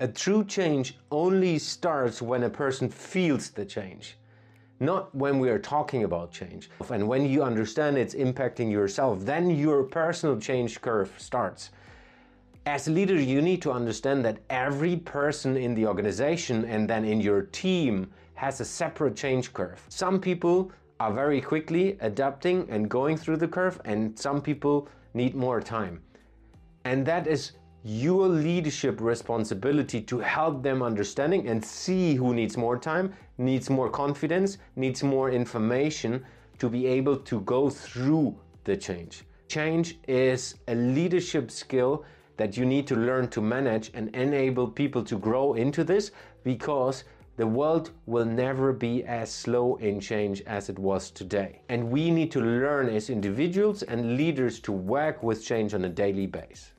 A true change only starts when a person feels the change, not when we are talking about change. And when you understand it's impacting yourself, then your personal change curve starts. As a leader, you need to understand that every person in the organization and then in your team has a separate change curve. Some people are very quickly adapting and going through the curve, and some people need more time. And that is your leadership responsibility to help them understanding and see who needs more time, needs more confidence, needs more information to be able to go through the change. Change is a leadership skill that you need to learn to manage and enable people to grow into this because the world will never be as slow in change as it was today. And we need to learn as individuals and leaders to work with change on a daily basis.